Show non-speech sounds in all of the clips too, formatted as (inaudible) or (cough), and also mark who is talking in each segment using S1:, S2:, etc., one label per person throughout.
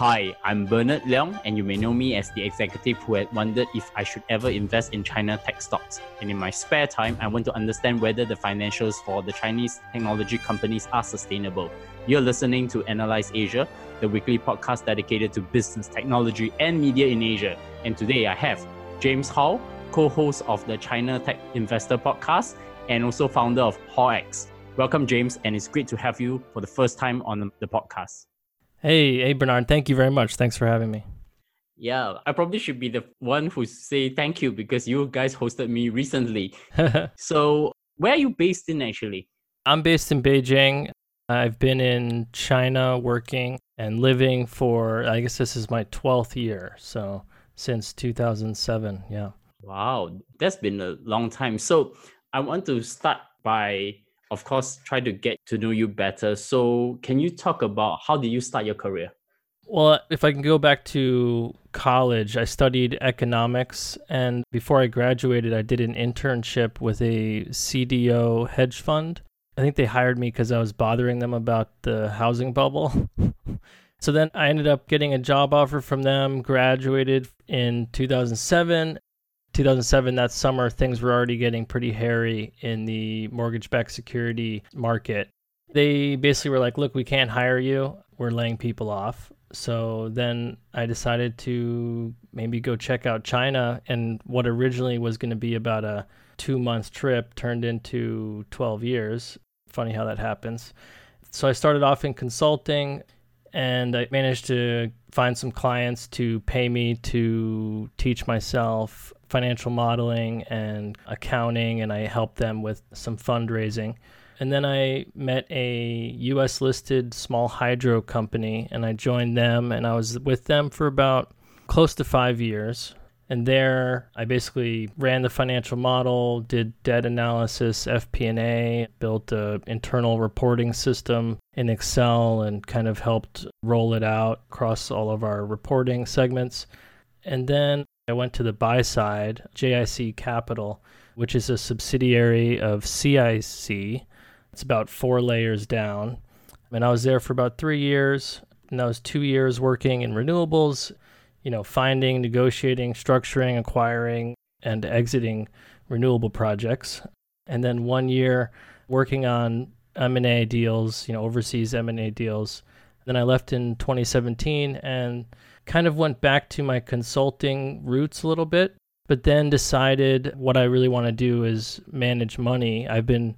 S1: Hi, I'm Bernard Leong, and you may know me as the executive who had wondered if I should ever invest in China tech stocks. And in my spare time, I want to understand whether the financials for the Chinese technology companies are sustainable. You're listening to Analyze Asia, the weekly podcast dedicated to business, technology, and media in Asia. And today I have James Hall, co host of the China Tech Investor podcast, and also founder of HallX. Welcome, James, and it's great to have you for the first time on the podcast.
S2: Hey, hey, Bernard. Thank you very much. Thanks for having me.
S1: Yeah, I probably should be the one who say thank you because you guys hosted me recently. (laughs) so, where are you based in actually?
S2: I'm based in Beijing. I've been in China working and living for, I guess this is my 12th year. So, since 2007. Yeah.
S1: Wow, that's been a long time. So, I want to start by of course, try to get to know you better. So, can you talk about how did you start your career?
S2: Well, if I can go back to college, I studied economics. And before I graduated, I did an internship with a CDO hedge fund. I think they hired me because I was bothering them about the housing bubble. (laughs) so then I ended up getting a job offer from them, graduated in 2007, 2007, that summer, things were already getting pretty hairy in the mortgage backed security market. They basically were like, look, we can't hire you. We're laying people off. So then I decided to maybe go check out China. And what originally was going to be about a two month trip turned into 12 years. Funny how that happens. So I started off in consulting and I managed to find some clients to pay me to teach myself financial modeling and accounting, and I helped them with some fundraising. And then I met a US listed small hydro company, and I joined them, and I was with them for about close to five years. And there, I basically ran the financial model, did debt analysis, FP&A, built an internal reporting system in Excel, and kind of helped roll it out across all of our reporting segments. And then I went to the buy side, JIC Capital, which is a subsidiary of CIC. It's about four layers down. And I was there for about three years. And I was two years working in renewables, you know, finding, negotiating, structuring, acquiring, and exiting renewable projects. And then one year working on M&A deals, you know, overseas M&A deals. Then I left in 2017 and kind of went back to my consulting roots a little bit, but then decided what I really want to do is manage money. I've been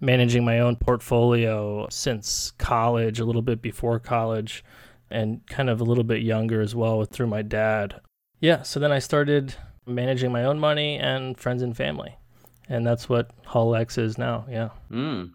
S2: managing my own portfolio since college, a little bit before college, and kind of a little bit younger as well through my dad. Yeah, so then I started managing my own money and friends and family. And that's what HallX is now. Yeah.
S1: Mm.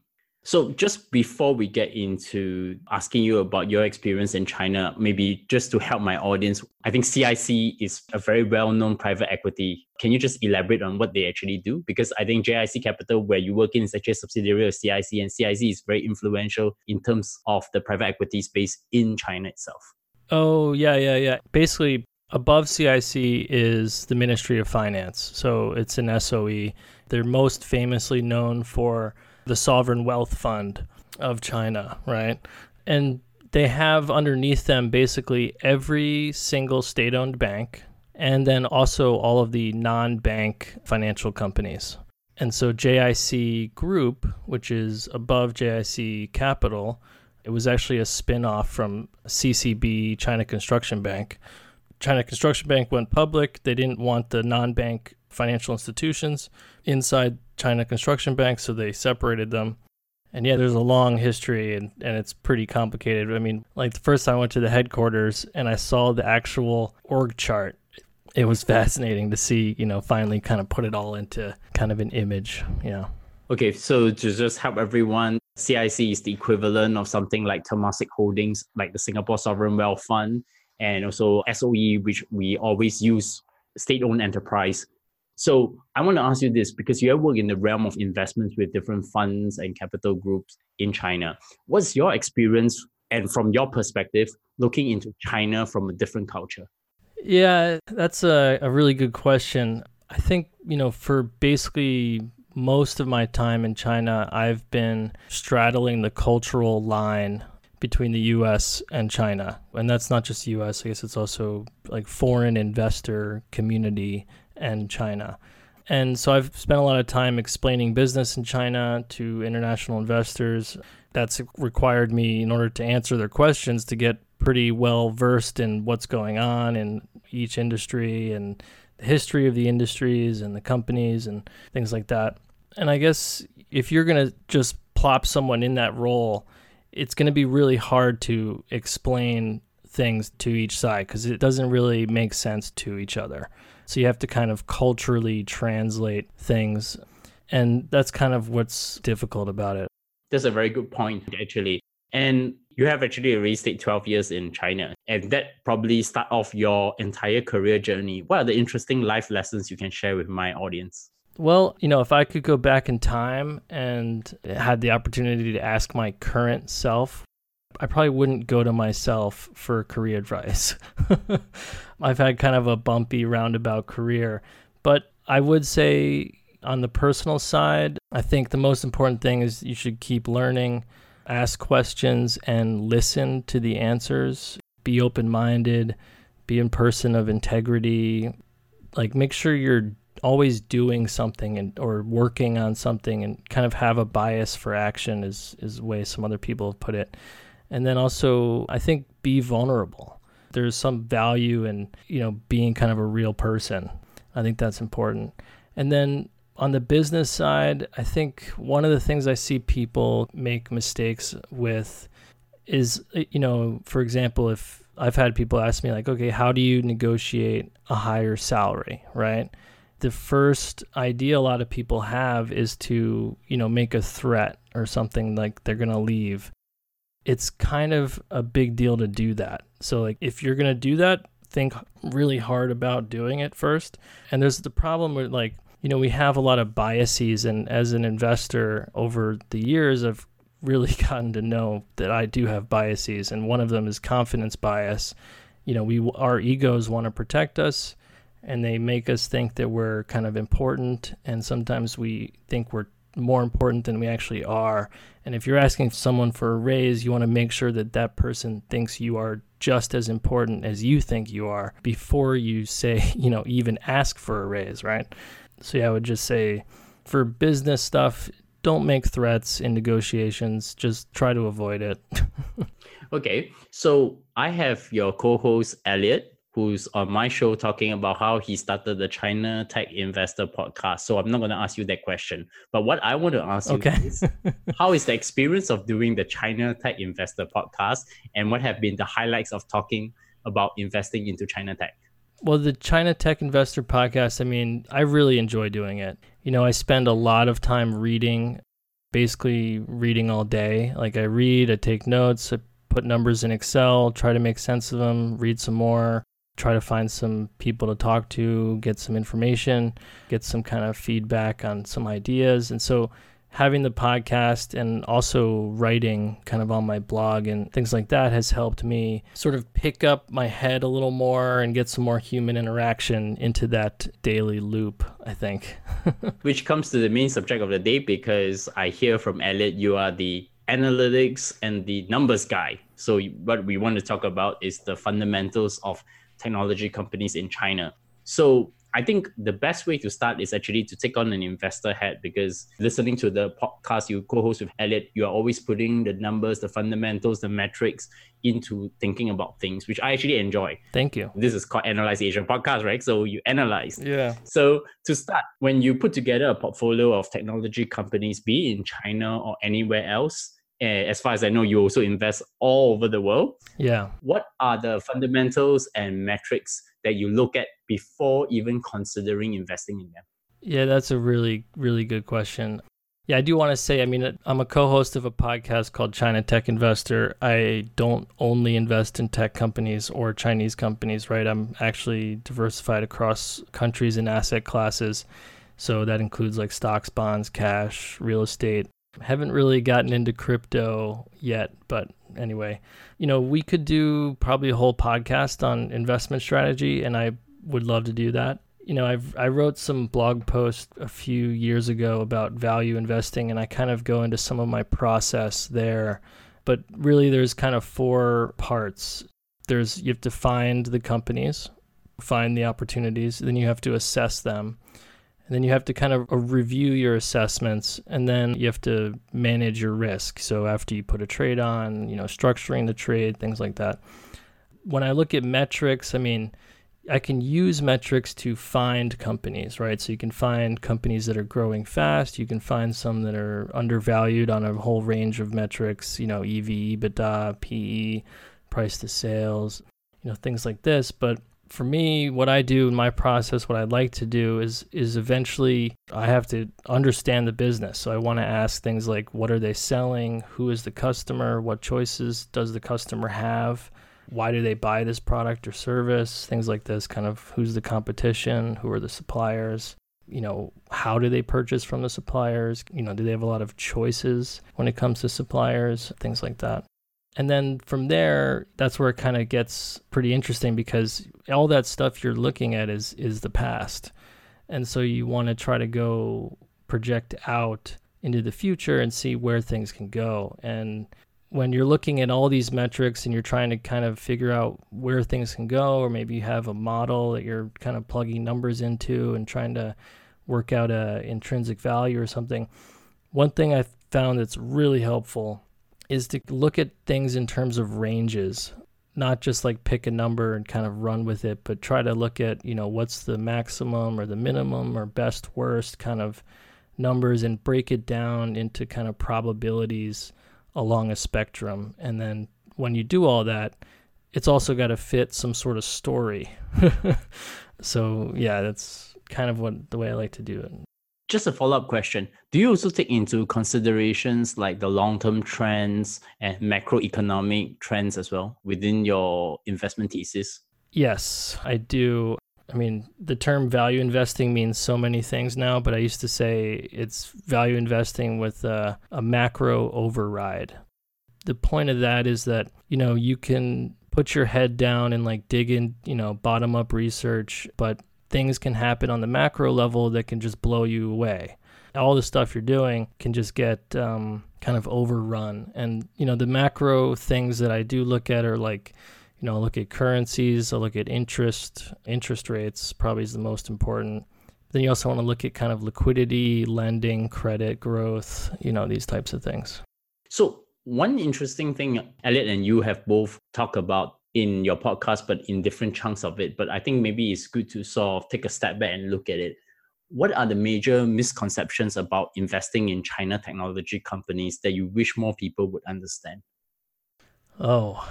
S1: So, just before we get into asking you about your experience in China, maybe just to help my audience, I think CIC is a very well known private equity. Can you just elaborate on what they actually do? Because I think JIC Capital, where you work in, is actually a subsidiary of CIC, and CIC is very influential in terms of the private equity space in China itself.
S2: Oh, yeah, yeah, yeah. Basically, above CIC is the Ministry of Finance. So, it's an SOE. They're most famously known for the sovereign wealth fund of China, right? And they have underneath them basically every single state owned bank and then also all of the non bank financial companies. And so JIC Group, which is above JIC Capital, it was actually a spin off from CCB, China Construction Bank. China Construction Bank went public. They didn't want the non bank financial institutions inside China Construction Bank, so they separated them. And yeah, there's a long history and, and it's pretty complicated. I mean, like the first time I went to the headquarters and I saw the actual org chart, it was (laughs) fascinating to see, you know, finally kind of put it all into kind of an image. Yeah.
S1: Okay, so to just help everyone, CIC is the equivalent of something like Temasek Holdings, like the Singapore Sovereign Wealth Fund, and also SOE, which we always use state owned enterprise so I want to ask you this because you have worked in the realm of investments with different funds and capital groups in China. What's your experience and from your perspective looking into China from a different culture?
S2: Yeah, that's a, a really good question. I think, you know, for basically most of my time in China, I've been straddling the cultural line between the US and China. And that's not just US, I guess it's also like foreign investor community and China. And so I've spent a lot of time explaining business in China to international investors. That's required me, in order to answer their questions, to get pretty well versed in what's going on in each industry and the history of the industries and the companies and things like that. And I guess if you're going to just plop someone in that role, it's going to be really hard to explain things to each side because it doesn't really make sense to each other. So you have to kind of culturally translate things. And that's kind of what's difficult about it.
S1: That's a very good point, actually. And you have actually already stayed 12 years in China, and that probably start off your entire career journey. What are the interesting life lessons you can share with my audience?
S2: Well, you know, if I could go back in time and had the opportunity to ask my current self, I probably wouldn't go to myself for career advice. (laughs) I've had kind of a bumpy roundabout career, but I would say on the personal side, I think the most important thing is you should keep learning, ask questions, and listen to the answers. Be open minded, be a person of integrity. Like, make sure you're always doing something and or working on something and kind of have a bias for action is is the way some other people have put it. And then also I think be vulnerable. There's some value in, you know, being kind of a real person. I think that's important. And then on the business side, I think one of the things I see people make mistakes with is, eh, you know, for example, if I've had people ask me, like, okay, how do you negotiate a higher salary, right? the first idea a lot of people have is to, you know, make a threat or something like they're going to leave. It's kind of a big deal to do that. So, like, if you're going to do that, think really hard about doing it first. And there's the problem with, like, you know, we have a lot of biases. And as an investor over the years, I've really (laughs) gotten to know that I do have biases. And one of them is confidence bias. You know, we, our egos want to protect us and they make us think that we're kind of important and sometimes we think we're more important than we actually are. And if you're asking someone for a raise you want to make sure that that person thinks you are just as important as you think you are before you say (laughs) you know even ask for a raise right? So yeah i would just say for business stuff don't make threats in negotiations. Just try to avoid it. (laughs)
S1: Okay so i have your co-host elliot who's on my show talking about how he started the China Tech Investor podcast. So I'm not going to ask you that question. But what I want to ask okay. you is how is the experience of doing the China Tech Investor podcast and what have been the highlights of talking about investing into China Tech?
S2: Well, the China Tech Investor podcast, I mean, I really enjoy doing it. You know, I spend a lot of time reading, basically reading all day. Like I read, I take notes, I put numbers in Excel, try to make sense of them, read some more try to find some people to talk to, get some information, get some kind of feedback on some ideas. And so having the podcast and also writing kind of on my blog and things like that has helped me sort of pick up my head a little more and get some more human interaction into that daily loop, I think. (laughs)
S1: Which comes to the main subject of the day because I hear from Elliot you are the analytics and the numbers guy. So what we want to talk about is the fundamentals of technology companies in China. So I think the best way to start is actually to take on an investor hat because listening to the podcast you co-host with Elliot, you are always putting the numbers, the fundamentals, the metrics into thinking about things, which I actually enjoy.
S2: Thank you.
S1: This is called Analyze Asian podcast, right? So you analyze.
S2: Yeah.
S1: So to start, when you put together a portfolio of technology companies, be in China or anywhere else, as far as I know, you also invest all over the world.
S2: Yeah.
S1: What are the fundamentals and metrics that you look at before even considering investing in them?
S2: Yeah, that's a really, really good question. Yeah, I do want to say, I mean, I'm a co host of a podcast called China Tech Investor. I don't only invest in tech companies or Chinese companies, right? I'm actually diversified across countries and asset classes. So that includes like stocks, bonds, cash, real estate, haven't really gotten into crypto yet, but anyway, you know, we could do probably a whole podcast on investment strategy, and I would love to do that. You know, I've I wrote some blog posts a few years ago about value investing, and I kind of go into some of my process there. But really, there's kind of four parts. There's you have to find the companies, find the opportunities, then you have to assess them. And then you have to kind of uh, review your assessments and then you have to manage your risk. So after you put a trade on, you know, structuring the trade, things like that. When I look at metrics, I mean, I can use metrics to find companies, right? So you can find companies that are growing fast. You can find some that are undervalued on a whole range of metrics, you know, EV, EBITDA, PE, price to sales, you know, things like this. But for me, what I do in my process, what I'd like to do is is eventually I have to understand the business. So I want to ask things like what are they selling? Who is the customer? What choices does the customer have? why do they buy this product or service, things like this, kind of who's the competition, who are the suppliers, you know, how do they purchase from the suppliers, you know, do they have a lot of choices when it comes to suppliers, things like that. And then from there, that's where it kind of gets pretty interesting because all that stuff you're looking at is is the past. And so you want to try to go project out into the future and see where things can go. And when you're looking at all these metrics and you're trying to kind of figure out where things can go, or maybe you have a model that you're kind of plugging numbers into and trying to work out a intrinsic value or something, one thing I found that's really helpful is to look at things in terms of ranges, not just like pick a number and kind of run with it, but try to look at, you know, what's the maximum or the minimum or best worst kind of numbers and break it down into kind of probabilities along a spectrum. And then when you do all that, it's also got to fit some sort of story. (laughs) so yeah, that's kind of what the way I like to do it.
S1: Just a follow up question. Do you also take into considerations like the long term trends and macroeconomic trends as well within your investment thesis?
S2: Yes, I do. I mean, the term value investing means so many things now, but I used to say it's value investing with a, a macro override. The point of that is that, you know, you can put your head down and like dig in, you know, bottom up research, but things can happen on the macro level that can just blow you away. All the stuff you're doing can just get um, kind of overrun. And, you know, the macro things that I do look at are like, you know, look at currencies, I'll look at interest. Interest rates probably is the most important. Then you also want to look at kind of liquidity, lending, credit, growth, you know, these types of things.
S1: So, one interesting thing, Elliot and you have both talked about in your podcast, but in different chunks of it. But I think maybe it's good to sort of take a step back and look at it. What are the major misconceptions about investing in China technology companies that you wish more people would understand?
S2: Oh,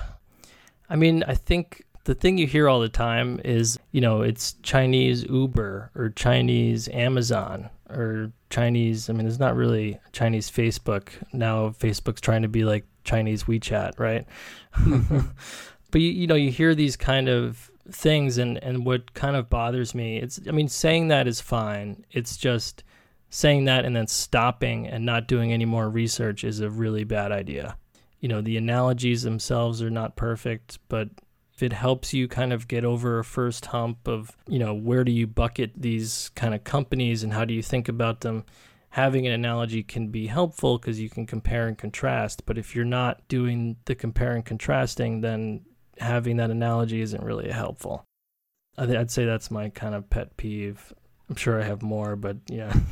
S2: I mean, I think the thing you hear all the time is, you know, it's Chinese Uber or Chinese Amazon or Chinese. I mean, it's not really Chinese Facebook. Now Facebook's trying to be like Chinese WeChat, right? (laughs) (laughs) but you, you know, you hear these kind of things, and and what kind of bothers me, it's, I mean, saying that is fine. It's just saying that and then stopping and not doing any more research is a really bad idea you know, the analogies themselves are not perfect, but if it helps you kind of get over a first hump of, you know, where do you bucket these kind of companies and how do you think about them, having an analogy can be helpful because you can compare and contrast. But if you're not doing the compare and contrasting, then having that analogy isn't really helpful. I'd say that's my kind of pet peeve. I'm sure I have more, but yeah. (laughs)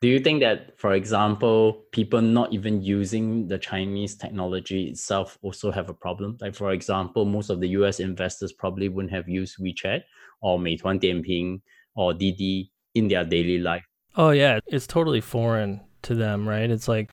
S1: Do you think that, for example, people not even using the Chinese technology itself also have a problem? Like, for example, most of the US investors probably wouldn't have used WeChat or Meituan Dianping or Didi in their daily life.
S2: Oh, yeah. It's totally foreign to them, right? It's like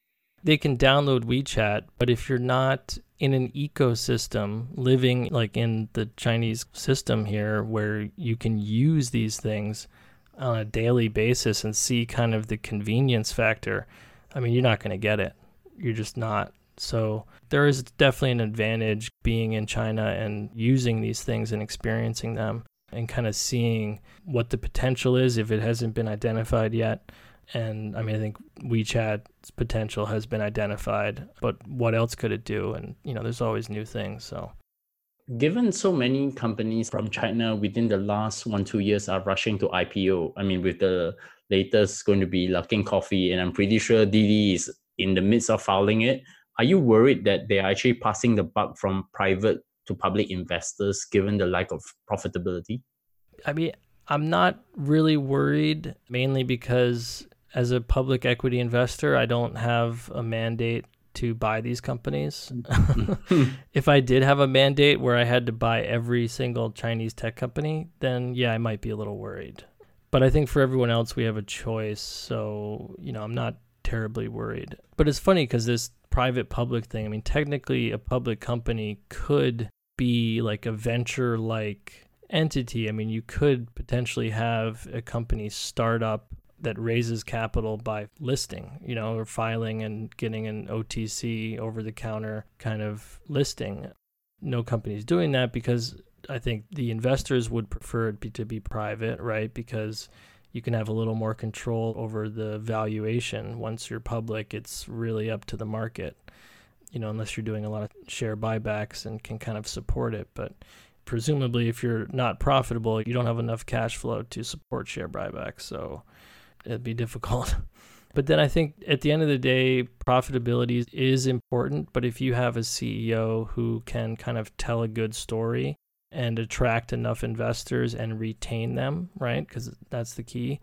S2: they can download WeChat, but if you're not in an ecosystem living like in the Chinese system here where you can use these things, on a daily basis and see kind of the convenience factor, I mean, you're not going to get it. You're just not. So there is definitely an advantage being in China and using these things and experiencing them and kind of seeing what the potential is if it hasn't been identified yet. And I mean, I think WeChat's potential has been identified, but what else could it do? And, you know, there's always new things. So
S1: given so many companies from China within the last one, two years are rushing to IPO, I mean, with the latest going to be Luckin Coffee, and I'm pretty sure Didi is in the midst of filing it. Are you worried that they are actually passing the buck from private to public investors given the lack of profitability?
S2: I mean, I'm not really worried, mainly because as a public equity investor, I don't have a mandate to buy these companies. Hmm. (laughs) if I did have a mandate where I had to buy every single Chinese tech company, then yeah, I might be a little worried. But I think for everyone else, we have a choice. So, you know, I'm not terribly worried. But it's funny because this private public thing, I mean, technically, a public company could be like a venture like entity. I mean, you could potentially have a company start up that raises capital by listing, you know, or filing and getting an OTC over the counter kind of listing. No company's doing that because I think the investors would prefer it be, to be private, right? Because you can have a little more control over the valuation. Once you're public, it's really up to the market, you know, unless you're doing a lot of share buybacks and can kind of support it. But presumably, if you're not profitable, you don't have enough cash flow to support share buybacks. So it'd be difficult. (laughs) But then I think at the end of the day, profitability is important. But if you have a CEO who can kind of tell a good story and attract enough investors and retain them, right? Because that's the key.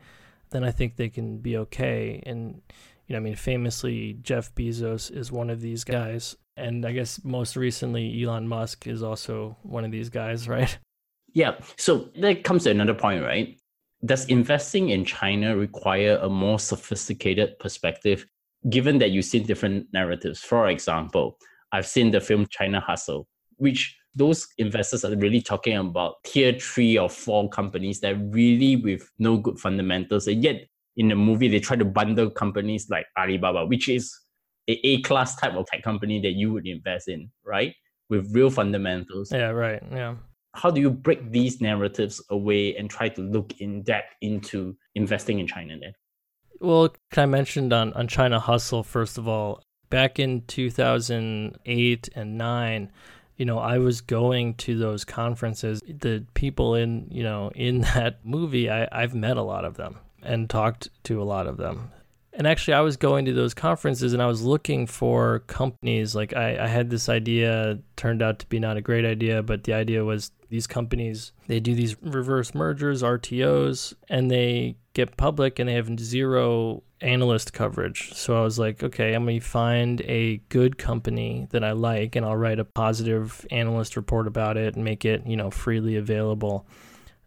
S2: Then I think they can be okay. And you know, I mean, famously, Jeff Bezos is one of these guys, and I guess most recently, Elon Musk is also one of these guys, (laughs) right?
S1: Yeah. So that comes to another point, right? Does investing in China require a more sophisticated perspective, given that you've seen different narratives? For example, I've seen the film China Hustle, which those investors are really talking about tier three or four companies that really with no good fundamentals. And yet in the movie, they try to bundle companies like Alibaba, which is a A class type of tech company that you would invest in, right? With real fundamentals.
S2: Yeah, right. Yeah.
S1: How do you break these narratives away and try to look in depth into investing in China then?
S2: Well, I mentioned on, on China Hustle, first of all, back in 2008 and 9, you know, I was going to those conferences. The people in, you know, in (laughs) that movie, I, I've met a lot of them and talked to a lot of them. And actually, I was going to those conferences and I was looking for companies. Like, I, I had this idea, turned out to be not a great idea, but the idea was these companies, they do these reverse mergers, RTOs, and they get public and they have zero analyst coverage. So I was like, okay, I'm going to find a good company that I like and I'll write a positive analyst report about it and make it, you know, freely available.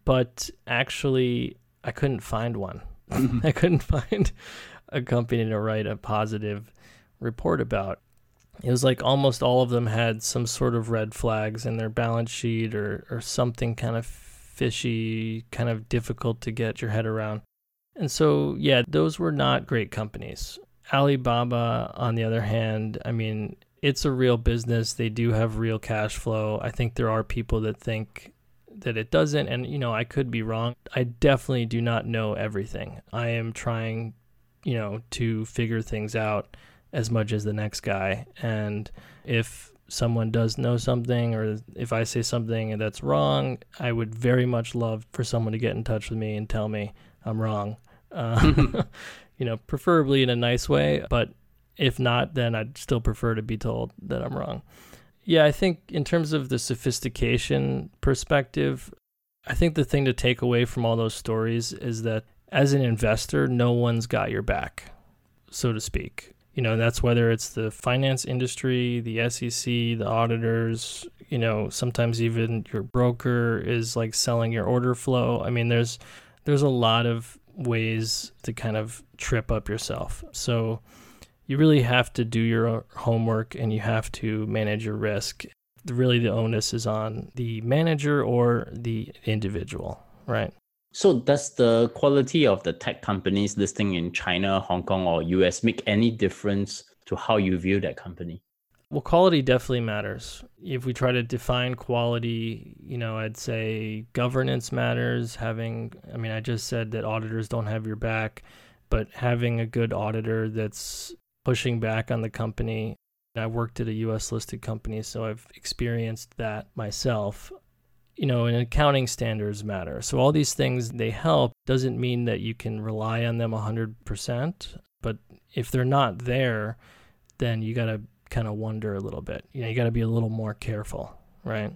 S2: But actually, I couldn't find one. (laughs) (laughs) I couldn't find a company to write a positive report about. It was like almost all of them had some sort of red flags in their balance sheet or, or something kind of fishy, kind of difficult to get your head around. And so, yeah, those were not great companies. Alibaba, on the other hand, I mean, it's a real business. They do have real cash flow. I think there are people that think that it doesn't. And, you know, I could be wrong. I definitely do not know everything. I am trying, you know, to figure things out as much as the next guy. And if someone does know something or if I say something that's wrong, I would very much love for someone to get in touch with me and tell me I'm wrong. Uh, (laughs) (laughs) you know, preferably in a nice way, but if not, then I'd still prefer to be told that I'm wrong. Yeah, I think in terms of the sophistication perspective, I think the thing to take away from all those stories is that as an investor, no one's got your back, so to speak. You know, that's whether it's the finance industry, the SEC, the auditors, you know, sometimes even your broker is like selling your order flow. I mean, there's there's a lot of ways to kind of trip up yourself. So you really have to do your homework and you have to manage your risk. Really, the onus is on the manager or the individual, right?
S1: So, does the quality of the tech companies listing in China, Hong Kong, or US make any difference to how you view that company?
S2: Well, quality definitely matters. If we try to define quality, you know, I'd say governance matters. Having, I mean, I just said that auditors don't have your back, but having a good auditor that's pushing back on the company. I worked at a US listed company, so I've experienced that myself. You know, and accounting standards matter. So all these things they help doesn't mean that you can rely on them 100%, but if they're not there, then you got to kind of wonder a little bit. You know, you got to be a little more careful, right?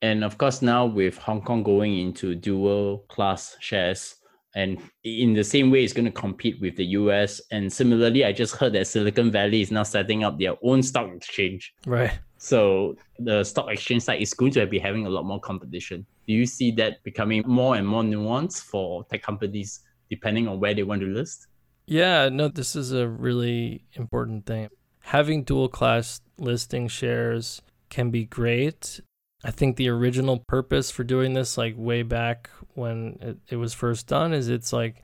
S1: And of course, now with Hong Kong going into dual class shares, and in the same way, it's going to compete with the US. And similarly, I just heard that Silicon Valley is now setting up their own stock exchange.
S2: Right.
S1: So the stock exchange side is going to be having a lot more competition. Do you see that becoming more and more nuanced for tech companies depending on where they want to list?
S2: Yeah, no, this is a really important thing. Having dual class listing shares can be great. I think the original purpose for doing this, like way back when it, it was first done, is it's like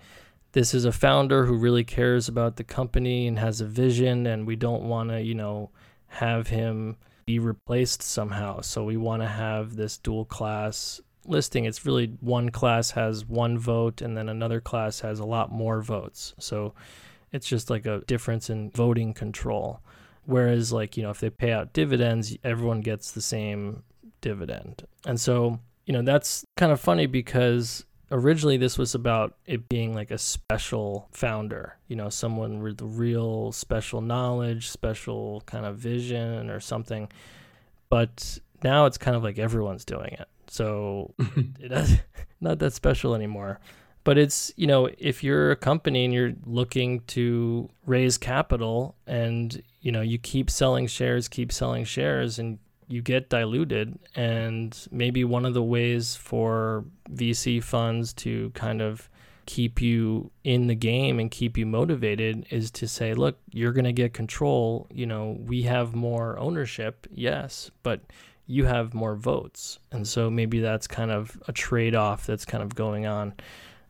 S2: this is a founder who really cares about the company and has a vision, and we don't want to, you know, have him be replaced somehow. So we want to have this dual class listing, it's really one class has one vote and then another class has a lot more votes. So it's just like a difference in voting control. Whereas, like, you know, if they pay out dividends, everyone gets the same dividend. And so, you know, that's kind of funny because originally this was about it being like a special founder, you know, someone with real special knowledge, special kind of vision or something. But now it's kind of like everyone's doing it. So (laughs) it does (laughs) not that special anymore. But it's, you know, if you're a company and you're looking to raise capital and, you know, you keep selling shares, keep selling shares and you get diluted and maybe one of the ways for VC funds to kind of keep you in the game and keep you motivated is to say, look, you're going to get control. You know, we have more ownership, yes, but you have more votes. And so maybe that's kind of a trade off that's kind of going on.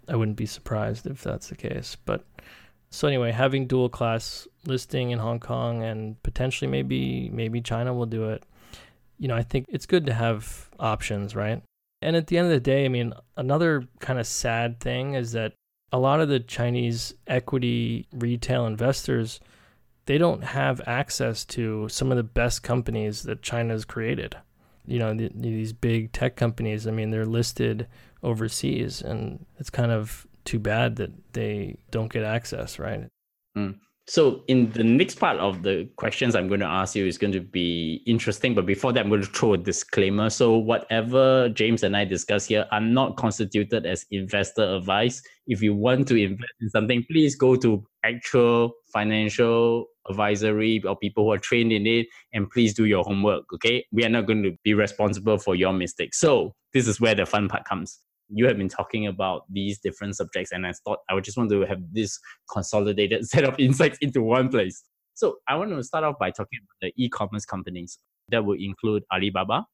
S2: I wouldn't be surprised if that's the case. But so anyway, having dual class listing in Hong Kong and potentially maybe maybe China will do it. You know, I think it's good to have options, right? And at the end of the day, I mean, another kind of sad thing is that a lot of the Chinese equity retail investors they don't have access to some of the best companies that China's created you know the, these big tech companies i mean they're listed overseas and it's kind of too bad that they don't get access right
S1: mm. So in the next part of the questions i'm going to ask you is going to be interesting but before that i'm going to throw a disclaimer. So whatever james and i discuss here are not constituted as investor advice. If you want to invest in something please go to actual financial advisory or people who are trained in it and please do your homework okay? We are not going to be responsible for your mistakes. So this is where the fun part comes you have been talking about these different subjects and i thought i would just want to have this consolidated (laughs) set of insights into one place so i want to start off by talking about the e-commerce companies that will include alibaba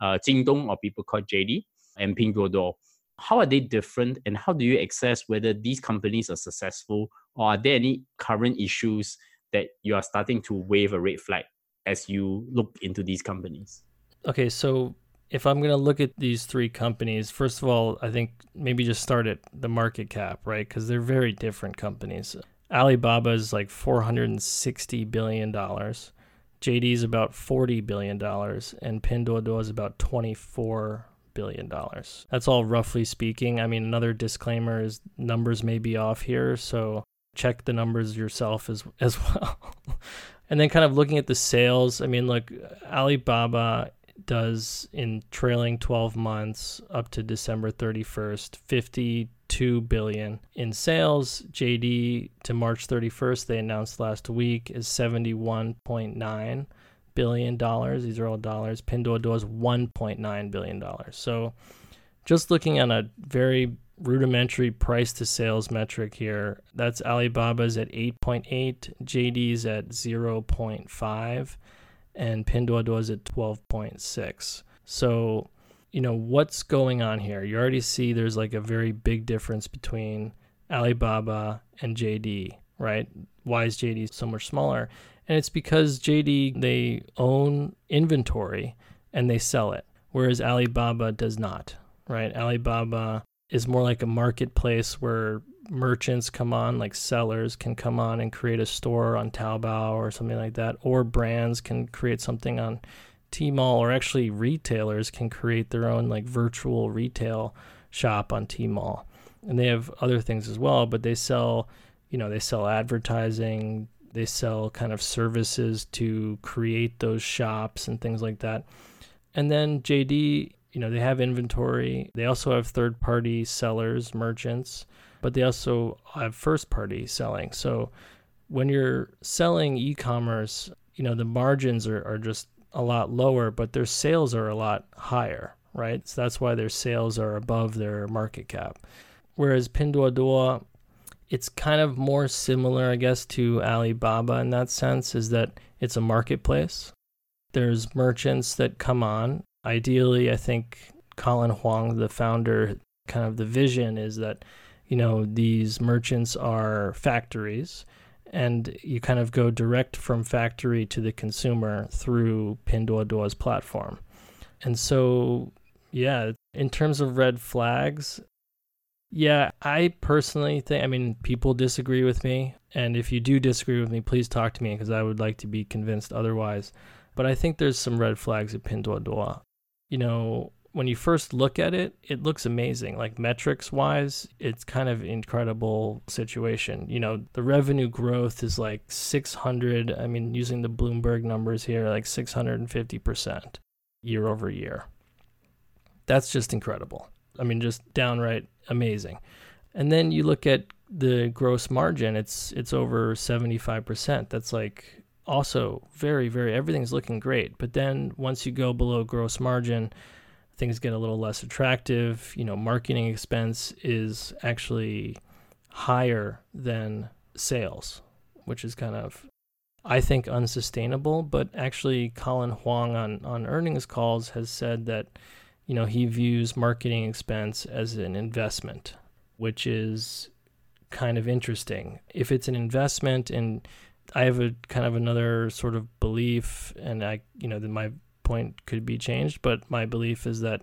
S1: uh, jingdong or people called jd and pinduoduo how are they different and how do you assess whether these companies are successful or are there any current issues that you are starting to wave a red flag as you look into these companies?
S2: Okay, so if I'm going to look at these three companies, first of all, I think maybe just start at the market cap, right? Because they're very different companies. Alibaba is like $460 billion. JD is about $40 billion. And Pinduoduo is about $24 billion. That's all roughly speaking. I mean, another disclaimer is numbers may be off here. So check the numbers yourself as (laughs) as well. and then kind of looking at the sales, I mean, look, Alibaba does in trailing 12 months up to December 31st, 52 billion in sales. JD to March 31st, they announced last week is 71.9 billion dollars. These are all dollars. Pinduoduo is 1.9 billion dollars. So just looking at a very rudimentary price to sales metric here. That's Alibaba's at 8.8, JD's at 0.5, and Pinduoduo's at 12.6. So, you know, what's going on here? You already see there's like a very big difference between Alibaba and JD, right? Why is JD so much smaller? And it's because JD, they own inventory and they sell it, whereas Alibaba does not, right? Alibaba is more like a marketplace where merchants come on, like sellers can come on and create a store on Taobao or something like that, or brands can create something on Tmall, or actually retailers can create their own like virtual retail shop on Tmall. And they have other things as well, but they sell, you know, they sell advertising, They sell kind of services to create those shops and things like that. And then JD, you know, they have inventory. They also have third party sellers, merchants, but they also have first party selling. So when you're selling e commerce, you know, the margins are, are just a lot lower, but their sales are a lot higher, right? So that's why their sales are above their market cap. Whereas Pinduoduo, it's kind of more similar, I guess, to Alibaba in that sense, is that it's a marketplace. There's merchants that come on. Ideally, I think Colin Huang, the founder, kind of the vision is that, you know, these merchants are factories and you kind of go direct from factory to the consumer through Pinduoduo's platform. And so, yeah, in terms of red flags, yeah, I personally think, I mean, people disagree with me. And if you do disagree with me, please talk to me because I would like to be convinced otherwise. But I think there's some red flags at Pinduoduo. You know, when you first look at it, it looks amazing. Like metrics wise, it's kind of incredible situation. You know, the revenue growth is like 600, I mean, using the Bloomberg numbers here, like 650% year over year. That's just incredible. I mean, just downright amazing. And then you look at the gross margin, it's it's over 75%. That's like also very very everything's looking great. But then once you go below gross margin, things get a little less attractive. You know, marketing expense is actually higher than sales, which is kind of I think unsustainable, but actually Colin Huang on on earnings calls has said that you know, he views marketing expense as an investment, which is kind of interesting. If it's an investment and I have a kind of another sort of belief and I, you know, my point could be changed, but my belief is that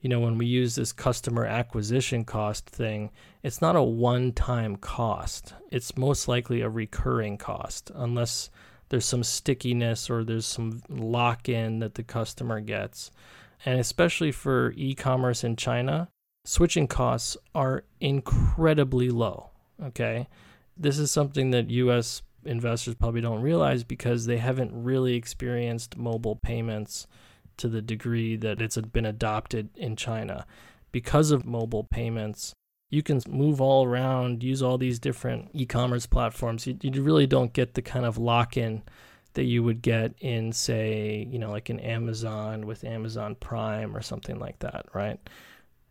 S2: you know, when we use this customer acquisition cost thing, it's not a one time cost. It's most likely a recurring cost, unless there's some stickiness or there's some lock in that the customer gets and especially for e commerce in China, switching costs are incredibly low. Okay. This is something that US investors probably don't realize because they haven't really experienced mobile payments to the degree that it's been adopted in China. Because of mobile payments, you can move all around, use all these different e commerce platforms. You, you really don't get the kind of lock in that you would get in, say, you know, like in Amazon with Amazon Prime or something like that, right?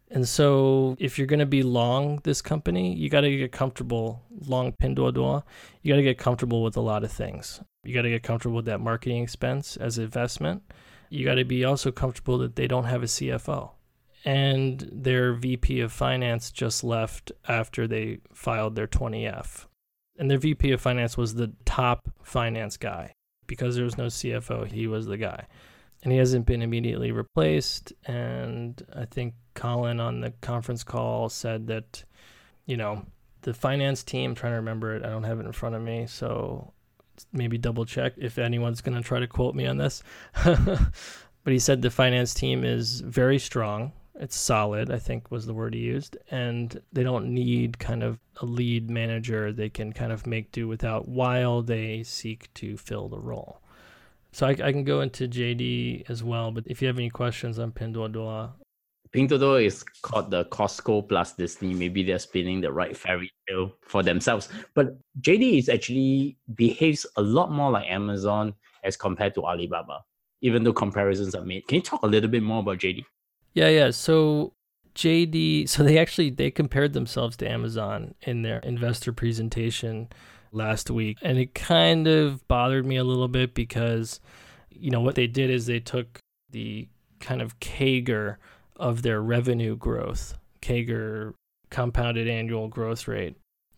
S2: And so, if you're going to be long this company, you got to get comfortable long Pinduoduo. You got to get comfortable with a lot of things. You got to get comfortable with that marketing expense as investment. You got to be also comfortable that they don't have a CFO. And their VP of finance just left after they filed their 20F. And their VP of finance was the top finance guy because there was no CFO, he was the guy. And he hasn't been immediately replaced. And I think Colin on the conference call said that, you know, the finance team, trying to remember it, I don't have it in front of me. So maybe double check if anyone's going to try to quote me on this. (laughs) but he said the finance team is very strong it's solid, I think was the word he used. And they don't need kind of a lead manager. They can kind of make do without while they seek to fill the role. So I, I can go into JD as well, but if you have any questions on Pinduoduo.
S1: Pinduoduo is called the Costco plus Disney. Maybe they're spinning the right fairy tale for themselves. But JD is actually behaves a lot more like Amazon as compared to Alibaba, even though comparisons are made. Can you talk a little bit more about JD?
S2: Yeah, yeah. So JD, so they actually they compared themselves to Amazon in their investor presentation last week, and it kind of bothered me a little bit because you know what they did is they took the kind of CAGR of their revenue growth, CAGR compounded annual growth rate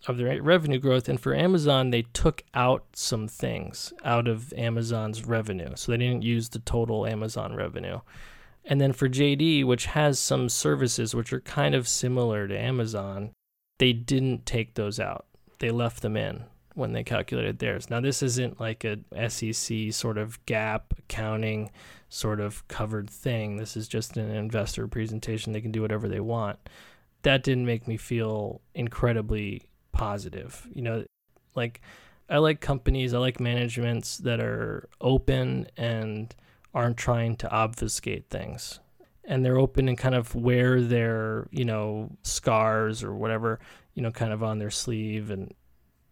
S2: of their revenue growth. And for Amazon, they took out some things out of Amazon's revenue. So they didn't use the total Amazon revenue. And then for JD, which has some services which are kind of similar to Amazon, they didn't take those out. They left them in when they calculated theirs. Now, this isn't like a SEC sort of GAAP accounting sort of covered thing. This is just an investor presentation. They can do whatever they want. That didn't make me feel incredibly positive. You know, like I like companies, I like managements that are open and aren't trying to obfuscate things. And they're open and kind of wear their, you know, scars or whatever, you know, kind of on their sleeve. And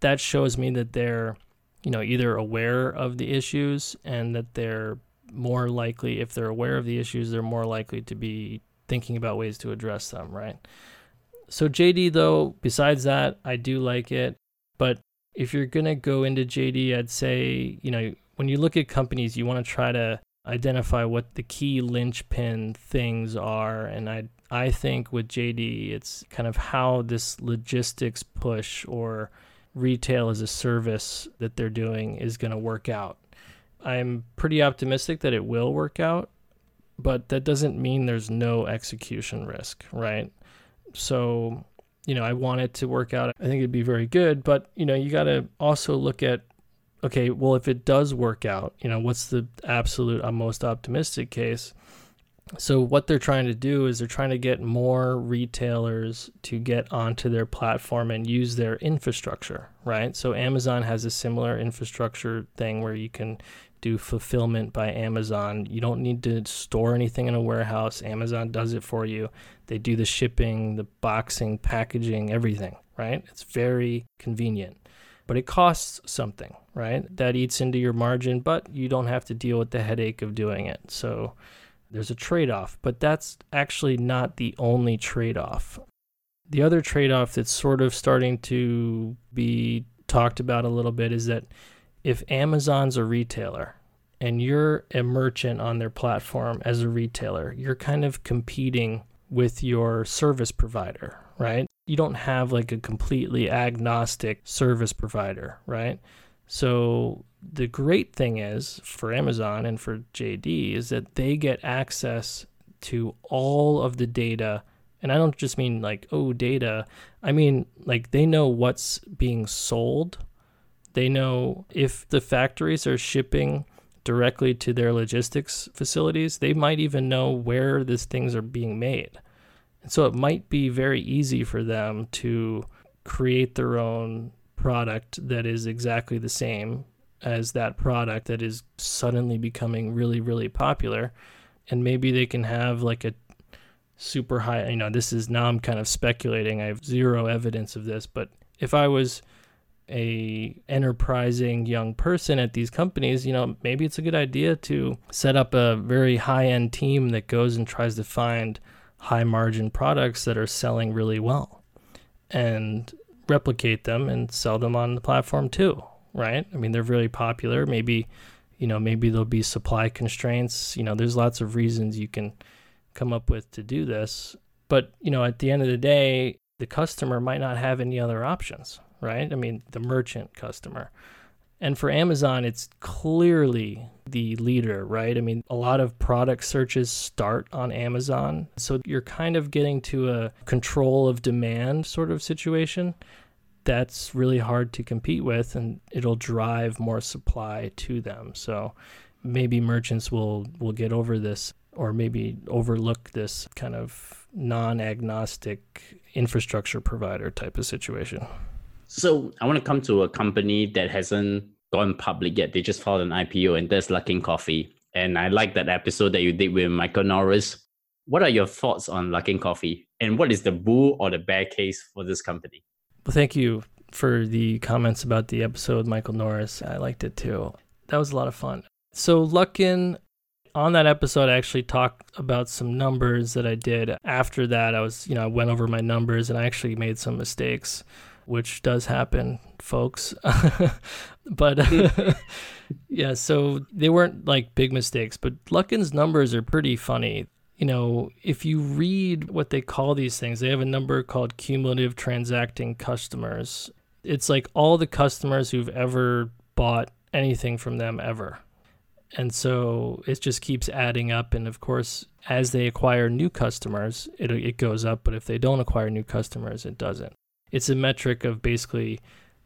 S2: that shows me that they're, you know, either aware of the issues and that they're more likely, if they're aware of the issues, they're more likely to be thinking about ways to address them, right? So JD though, besides that, I do like it, but if you're going to go into JD, I'd say, you know, when you look at companies, you want to try to identify what the key linchpin things are and I I think with JD it's kind of how this logistics push or retail as a service that they're doing is going to work out. I'm pretty optimistic that it will work out, but that doesn't mean there's no execution risk, right? So, you know, I want it to work out. I think it'd be very good, but, you know, you got to also look at okay, well, if it does work out, you know, what's the absolute uh, most optimistic case? So, what they're trying to do is they're trying to get more retailers to get onto their platform and use their infrastructure, right? So, Amazon has a similar infrastructure thing where you can do fulfillment by Amazon. You don't need to store anything in a warehouse. Amazon does it for you. They do the shipping, the boxing, packaging, everything, right? It's very convenient. But it costs something, right? That eats into your margin, but you don't have to deal with the headache of doing it. So there's a trade off, but that's actually not the only trade off. The other trade off that's sort of starting to be talked about a little bit is that if Amazon's a retailer and you're a merchant on their platform as a retailer, you're kind of competing with your service provider, right? You don't have like a completely agnostic service provider, right? So the great thing is for Amazon and for JD is that they get access to all of the data and I don't just mean like oh data I mean like they know what's being sold they know if the factories are shipping directly to their logistics facilities, they might even know where these things are being made. And so it might be very easy for them to create their own product that is exactly the same as that product that is suddenly becoming really, really popular. And maybe they can have like a super high, you know, this is now I'm kind of speculating. I have zero evidence of this, but if I was a enterprising young person at these companies, you know, maybe it's a good idea to set up a very high-end team that goes and tries to find high margin products that are selling really well and replicate them and sell them on the platform too, right? I mean, they're very popular. Maybe, you know, maybe there'll be supply constraints. You know, there's lots of reasons you can come up with to do this. But, you know, at the end of the day, the customer might not have any other options, right? I mean, the merchant customer. And for Amazon, it's clearly the leader, right? I mean, a lot of product searches start on Amazon. So you're kind of getting to a control of demand sort of situation that's really hard to compete with, and it'll drive more supply to them. So maybe merchants will, will get over this or maybe overlook this kind of non agnostic infrastructure provider type of situation.
S1: So I want to come to a company that hasn't gone public yet. They just filed an IPO, and that's Luckin Coffee. And I like that episode that you did with Michael Norris. What are your thoughts on Luckin Coffee, and what is the bull or the bear case for this company?
S2: Well, thank you for the comments about the episode, Michael Norris. I liked it too. That was a lot of fun. So Luckin, on that episode, I actually talked about some numbers that I did. After that, I was, you know, I went over my numbers and I actually made some mistakes which does happen, folks. (laughs) but hmm. (laughs) yeah, so they weren't like big mistakes, but Luckin's numbers are pretty funny. You know, if you read what they call these things, they have a number called cumulative transacting customers. It's like all the customers who've ever bought anything from them ever. And so it just keeps adding up. And of course, as they acquire new customers, it, it goes up. But if they don't acquire new customers, it doesn't it's a metric of basically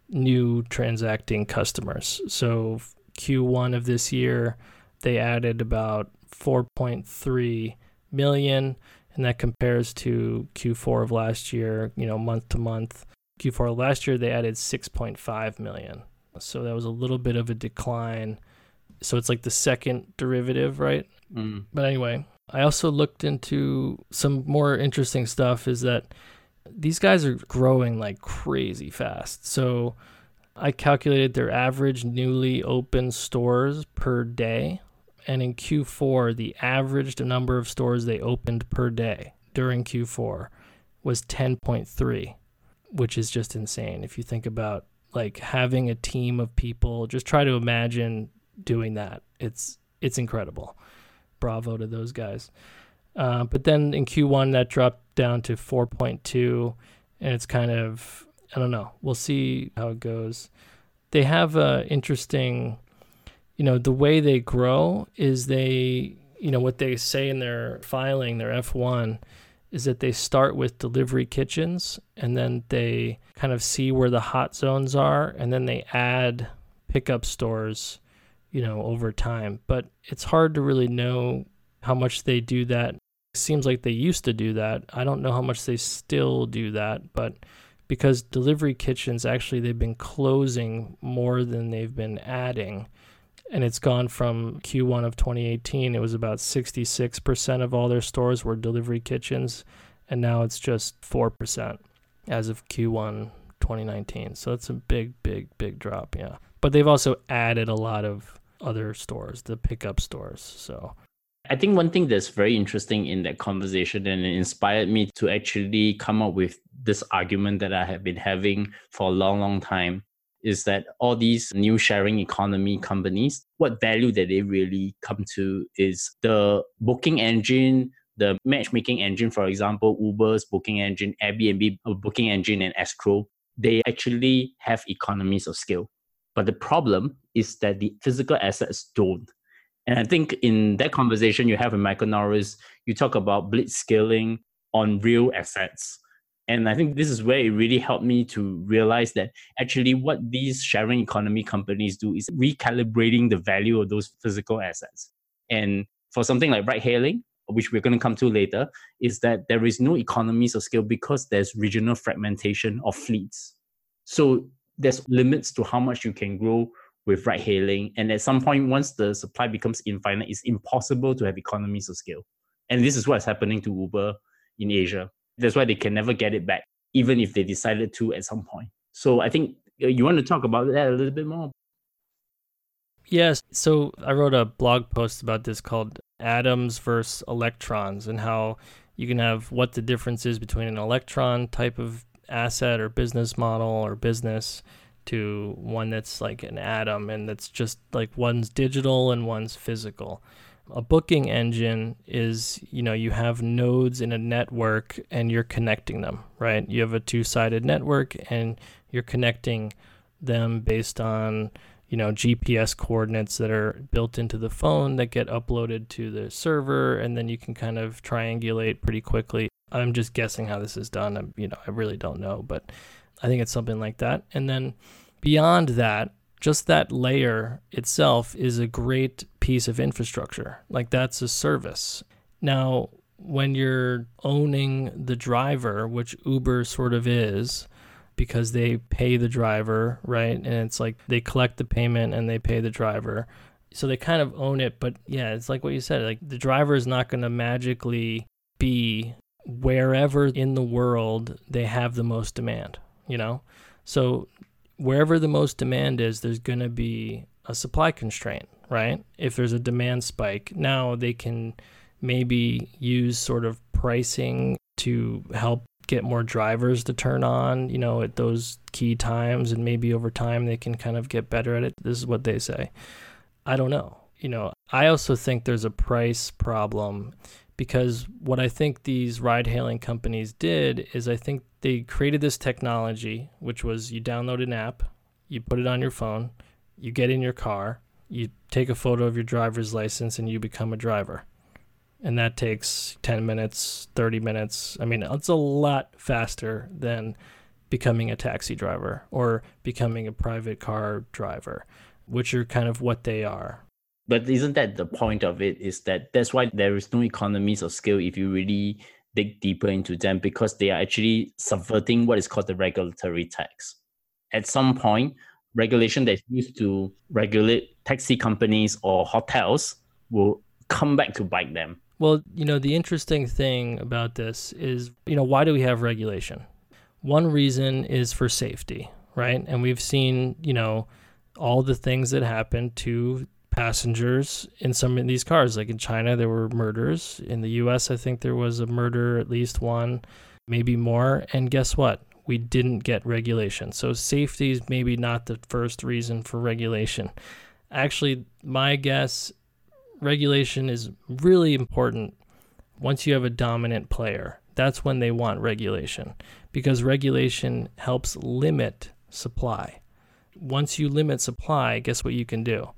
S2: new transacting customers. So Q1 of this year, they added about 4.3 million, and that compares to Q4 of last year, you know, month to month. Q4 of last year, they added 6.5 million. So that was a little bit of a decline. So it's like the second derivative, right?
S1: Mm.
S2: But anyway, I also looked into some more interesting stuff is that these guys are growing like crazy fast. So I calculated their average newly opened stores per day. And in Q4, the average number of stores they opened per day during Q4 was 10.3, which is just insane. If you think about like having a team of people, just try to imagine doing that. It's it's incredible. Bravo to those guys. Uh, but then in Q1 that dropped down to 4.2, and it's kind of I don't know. We'll see how it goes. They have a interesting, you know, the way they grow is they, you know, what they say in their filing, their F1, is that they start with delivery kitchens and then they kind of see where the hot zones are and then they add pickup stores, you know, over time. But it's hard to really know how much they do that. It seems like they used to do that. I don't know how much they still do that, but because delivery kitchens actually they've been closing more than they've been adding and it's gone from Q1 of 2018 it was about 66% of all their stores were delivery kitchens and now it's just 4% as of Q1 2019 so it's a big big big drop yeah but they've also added a lot of other stores the pickup stores so
S1: I think one thing that's very interesting in that conversation and it inspired me to actually come up with this argument that I have been having for a long, long time is that all these new sharing economy companies, what value that they really come to is the booking engine, the matchmaking engine, for example, Uber's booking engine, Airbnb uh, booking engine, and Escrow, they actually have economies of scale. But the problem is that the physical assets don't. And I think in that conversation you have with Michael Norris, you talk about blitz scaling on real assets. And I think this is where it really helped me to realize that actually what these sharing economy companies do is recalibrating the value of those physical assets. And for something like ride hailing, which we're going to come to later, is that there is no economies of scale because there's regional fragmentation of fleets. So there's limits to how much you can grow with ride hailing. And at some point, once the supply becomes infinite, it's impossible to have economies of scale. And this is what's happening to Uber in Asia. That's why they can never get it back, even if they decided to at some point. So I think uh, you want to talk about that a little bit more.
S2: Yes. So I wrote a blog post about this called Atoms versus Electrons and how you can have what the difference is between an electron type of asset or business model or business to one that's like an atom and that's just like one's digital and one's physical. A booking engine is, you know, you have nodes in a network and you're connecting them, right? You have a two sided network and you're connecting them based on, you know, GPS coordinates that are built into the phone that get uploaded to the server and then you can kind of triangulate pretty quickly. I'm just guessing how this is done. I'm, you know, I really don't know, but I think it's something like that. And then beyond that, just that layer itself is a great piece of infrastructure. Like that's a service. Now, when you're owning the driver, which Uber sort of is, because they pay the driver, right? And it's like they collect the payment and they pay the driver. So they kind of own it, but yeah, it's like what you said, like the driver is not going to magically be wherever in the world they have the most demand, you know? So wherever the most demand is, there's going to be a supply constraint, right? If there's a demand spike, now they can maybe use sort of pricing to help get more drivers to turn on, you know, at those key times and maybe over time they can kind of get better at it. This is what they say. I don't know. You know, I also think there's a price problem because what I think these ride hailing companies did is I think they created this technology, which was you download an app, you put it on your phone, you get in your car, you take a photo of your driver's license, and you become a driver. And that takes 10 minutes, 30 minutes. I mean, it's a lot faster than becoming a taxi driver or becoming a private car driver, which are kind of what they are.
S1: But isn't that the point of it? Is that that's why there is no economies of scale if you really dig deeper into them because they are actually subverting what is called the regulatory tax. At some point, regulation that's used to regulate taxi companies or hotels will come back to bite them.
S2: Well, you know, the interesting thing about this is, you know, why do we have regulation? One reason is for safety, right? And we've seen, you know, all the things that happen to passengers in some of these cars. Like in China, there were murders. In the US, I think there was a murder, at least one, maybe more. And guess what? We didn't get regulation. So safety is maybe not the first reason for regulation. Actually, my guess regulation is really important once you have a dominant player. That's when they want regulation because regulation helps limit supply. Once you limit supply, guess what you can do?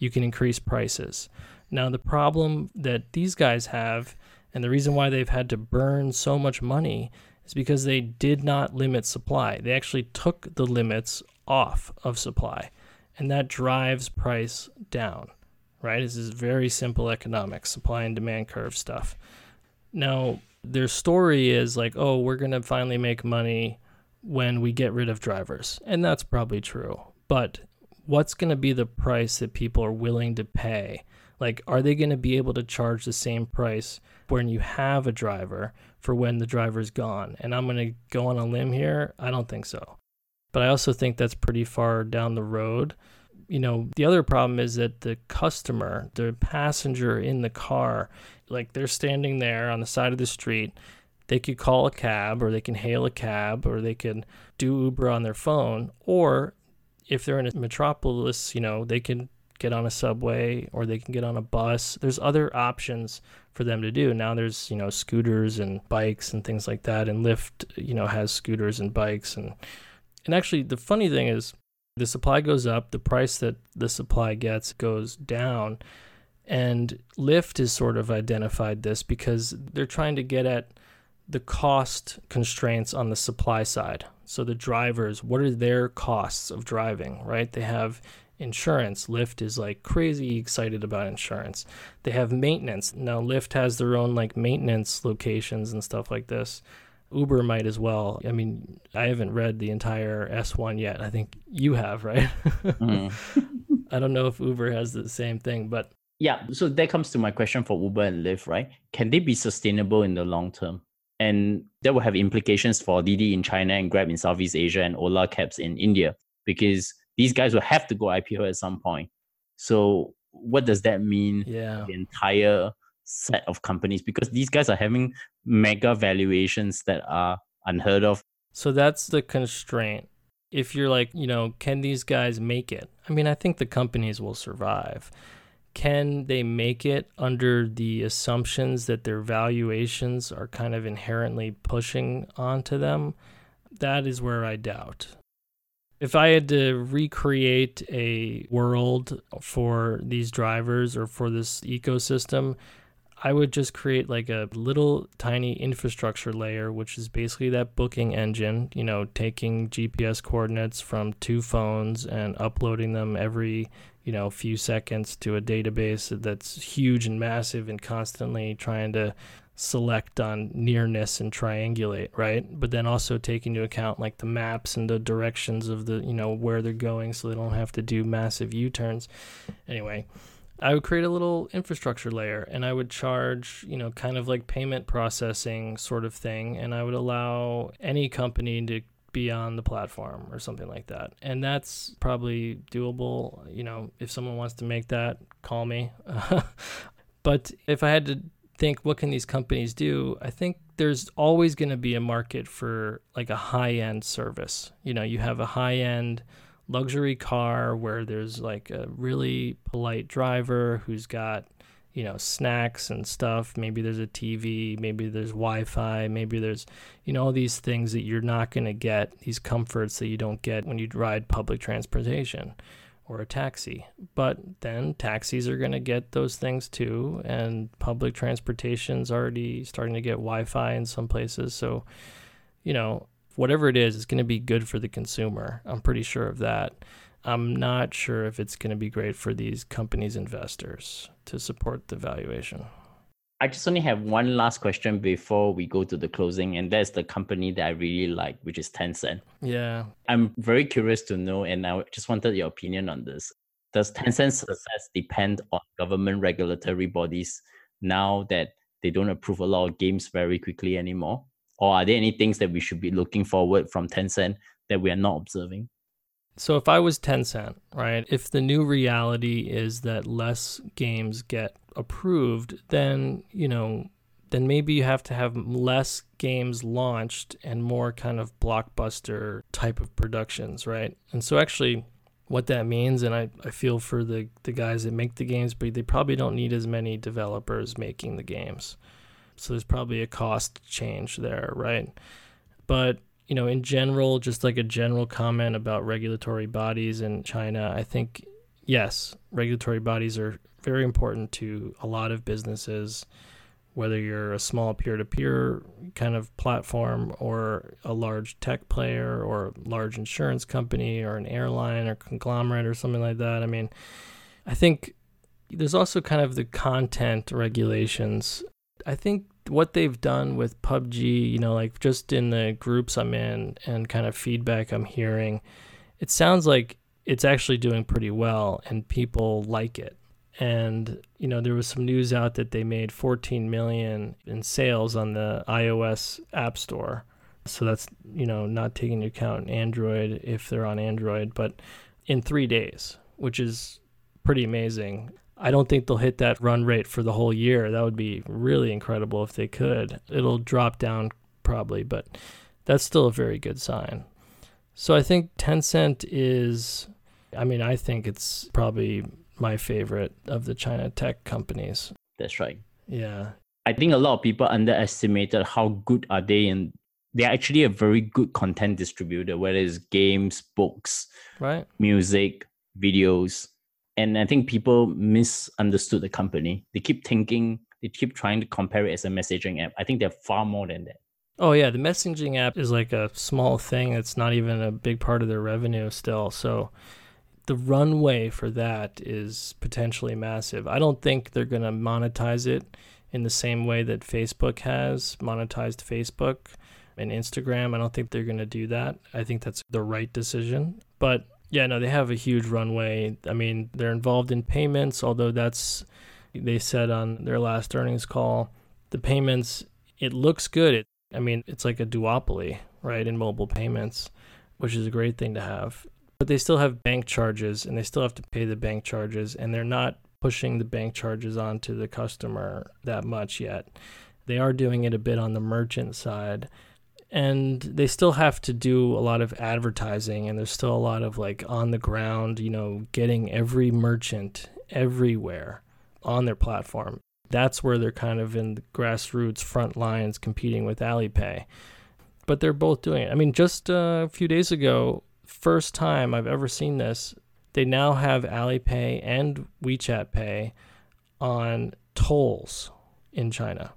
S2: You can increase prices. Now, the problem that these guys have, and the reason why they've had to burn so much money, is because they did not limit supply. They actually took the limits off of supply, and that drives price down right? This is very simple economics, supply and demand curve stuff. Now, their story is like, oh, we're going to finally make money when we get rid of drivers. And that's probably true. But what's going to be the price that people are willing to pay? Like, are they going to be able to charge the same price when you have a driver for when the driver's gone? And I'm going to go on a limb here. I don't think so. But I also think that's pretty far down the road you know, the other problem is that the customer, the passenger in the car, like they're standing there on the side of the street. They could call a cab or they can hail a cab or they can do Uber on their phone. Or if they're in a metropolis, you know, they can get on a subway or they can get on a bus. There's other options for them to do. Now there's, you know, scooters and bikes and things like that. And Lyft, you know, has scooters and bikes. And, and actually, the funny thing is, the supply goes up, the price that the supply gets goes down. And Lyft has sort of identified this because they're trying to get at the cost constraints on the supply side. So the drivers, what are their costs of driving, right? They have insurance. Lyft is like crazy excited about insurance. They have maintenance. Now Lyft has their own like maintenance locations and stuff like this. Uber might as well. I mean, I haven't read the entire S1 yet. I think you have, right? mm. (laughs) I don't know if Uber has the same thing, but
S1: yeah. So that comes to my question for Uber and Lyft, right? Can they be sustainable in the long term? And that will have implications for Didi in China and Grab in Southeast Asia and Ola Cabs in India because these guys will have to go IPO at some point. So what does that mean?
S2: Yeah.
S1: The entire set of companies because these guys are having mega valuations that are unheard of.
S2: So that's the constraint. If you're like, you know, can these guys make it? I mean, I think the companies will survive. Can they make it under the assumptions that their valuations are kind of inherently pushing onto them? That is where I doubt. If I had to recreate a world for these drivers or for this ecosystem, I would just create like a little tiny infrastructure layer, which is basically that booking engine, you know, taking GPS coordinates from two phones and uploading them every, you know, few seconds to a database that's huge and massive and constantly trying to select on nearness and triangulate, right? But then also take into account like the maps and the directions of the, you know, where they're going so they don't have to do massive U-turns. Anyway, I would create a little infrastructure layer and I would charge, you know, kind of like payment processing sort of thing. And I would allow any company to be on the platform or something like that. And that's probably doable. You know, if someone wants to make that, call me. (laughs) but if I had to think, what can these companies do? I think there's always going to be a market for like a high end service. You know, you have a high end luxury car where there's like a really polite driver who's got you know snacks and stuff. Maybe there's a tv maybe there's wi-fi maybe there's you know all these things that you're not going to get these comforts that you don't get when you ride public transportation or a taxi. But then taxis are going to get those things too and public transportation's already starting to get wi-fi in some places. So you know whatever it is, it's going to be good for the consumer. I'm pretty sure of that. I'm not sure if it's going to be great for these companies' investors to support the valuation.
S1: I just only have one last question before we go to the closing, and that's the company that I really like, which is Tencent.
S2: Yeah.
S1: I'm very curious to know, and I just wanted your opinion on this. Does Tencent's success depend on government regulatory bodies now that they don't approve a lot of games very quickly anymore? Or are there any things that we should be looking forward from Tencent that we are not observing?
S2: So if I was Tencent, right, if the new reality is that less games get approved, then, you know, then maybe you have to have less games launched and more kind of blockbuster type of productions, right? And so actually what that means and I, I feel for the, the guys that make the games, but they probably don't need as many developers making the games. So there's probably a cost change there, right? But you know, in general, just like a general comment about regulatory bodies in China, I think, yes, regulatory bodies are very important to a lot of businesses, whether you're a small peer to peer kind of platform or a large tech player or large insurance company or an airline or conglomerate or something like that. I mean, I think there's also kind of the content regulations. I think what they've done with PUBG, you know, like just in the groups I'm in and kind of feedback I'm hearing, it sounds like it's actually doing pretty well and people like it. And you know, there was some news out that they made 14 million in sales on the iOS App Store. So that's, you know, not taking into account Android if they're on Android, but in 3 days, which is pretty amazing. I don't think they'll hit that run rate for the whole year. That would be really incredible if they could. It'll drop down probably, but that's still a very good sign. So I think Tencent is, I mean, I think it's probably my favorite of the China tech companies.
S1: That's right.
S2: Yeah.
S1: I think a lot of people underestimated how good are they and they're actually a very good content distributor, whether it's games, books,
S2: right,
S1: music, videos and I think people misunderstood the company. They keep thinking, they keep trying to compare it as a messaging app. I think they're far more than that.
S2: Oh yeah, the messaging app is like a small thing. It's not even a big part of their revenue still. So the runway for that is potentially massive. I don't think they're going to monetize it in the same way that Facebook has monetized Facebook and Instagram. I don't think they're going to do that. I think that's the right decision. But yeah, no, they have a huge runway. I mean, they're involved in payments, although that's they said on their last earnings call, the payments it looks good. It, I mean, it's like a duopoly, right, in mobile payments, which is a great thing to have. But they still have bank charges and they still have to pay the bank charges and they're not pushing the bank charges onto the customer that much yet. They are doing it a bit on the merchant side and they still have to do a lot of advertising and there's still a lot of like on the ground you know getting every merchant everywhere on their platform. That's where they're kind of in the grassroots front lines competing with alipay. But they're both doing it. I mean just uh, a few days ago first time i've ever seen this they now have alipay and wechat pay on tolls in china.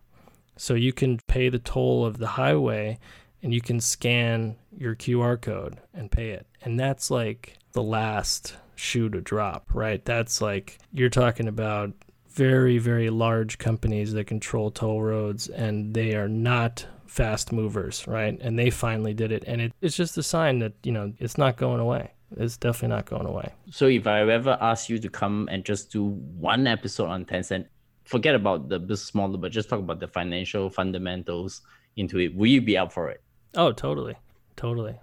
S2: So you can pay the toll of the highway and you can scan your QR code and pay it. And that's like the last shoe to drop, right? That's like you're talking about very, very large companies that control toll roads and they are not fast movers, right? And they finally did it. And it, it's just a sign that, you know, it's not going away. It's definitely not going away.
S1: So if I ever ask you to come and just do one episode on Tencent, forget about the business model, but just talk about the financial fundamentals into it, will you be up for it?
S2: Oh, totally. Totally.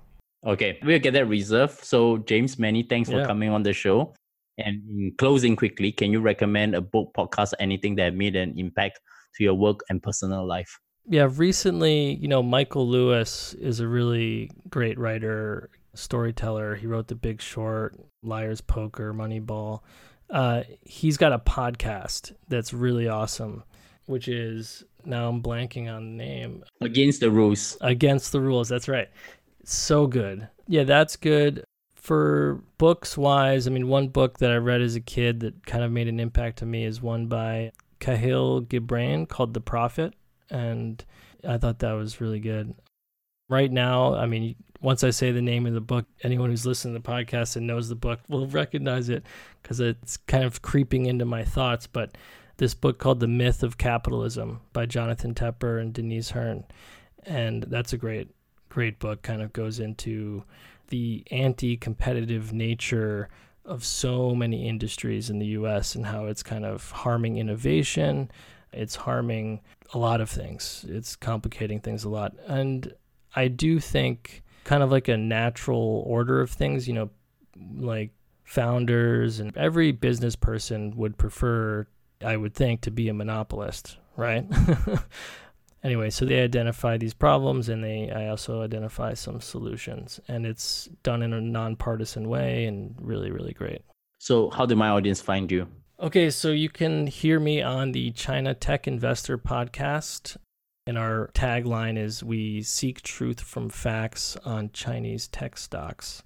S1: Okay, we'll get that reserved. So, James, many thanks for coming on the show. And in closing quickly, can you recommend a book, podcast, anything that made an impact to your work and personal life?
S2: Yeah, recently, you know, Michael Lewis is a really great writer, storyteller. He wrote The Big Short, Liar's Poker, Moneyball. Uh, he's got a podcast that's really awesome, which is now I'm blanking on the name.
S1: Against the rules.
S2: Against the rules. That's right. So good. Yeah, that's good. For books wise, I mean, one book that I read as a kid that kind of made an impact to me is one by Kahlil Gibran called The Prophet. And I thought that was really good. Right now, I mean, once I say the name of the book, anyone who's listening to the podcast and knows the book will recognize it because it's kind of creeping into my thoughts. But this book called The Myth of Capitalism by Jonathan Tepper and Denise Hearn. And that's a great, great book, kind of goes into the anti competitive nature of so many industries in the US and how it's kind of harming innovation. It's harming a lot of things. It's complicating things a lot. And I do think, kind of like a natural order of things, you know, like founders and every business person would prefer, I would think, to be a monopolist, right? (laughs) anyway, so they identify these problems and they I also identify some solutions. And it's done in a nonpartisan way and really, really great.
S1: So how did my audience find you?
S2: Okay, so you can hear me on the China Tech Investor podcast. And our tagline is We seek truth from facts on Chinese tech stocks.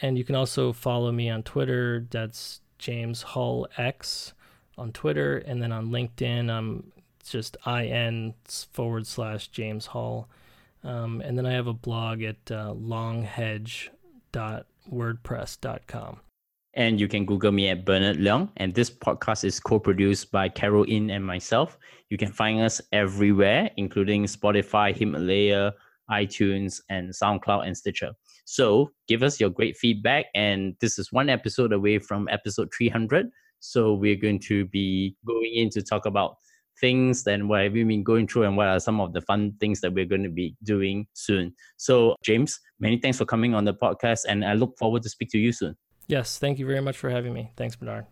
S2: And you can also follow me on Twitter. That's James Hull X on Twitter. And then on LinkedIn, I'm just in forward slash James Hull. Um, and then I have a blog at uh, longhedge.wordpress.com.
S1: And you can Google me at Bernard Leong. And this podcast is co produced by Carol Yin and myself. You can find us everywhere, including Spotify, Himalaya, iTunes, and SoundCloud and Stitcher. So give us your great feedback. And this is one episode away from episode 300. So we're going to be going in to talk about things and what have been going through and what are some of the fun things that we're going to be doing soon. So, James, many thanks for coming on the podcast and I look forward to speak to you soon.
S2: Yes, thank you very much for having me. Thanks, Bernard.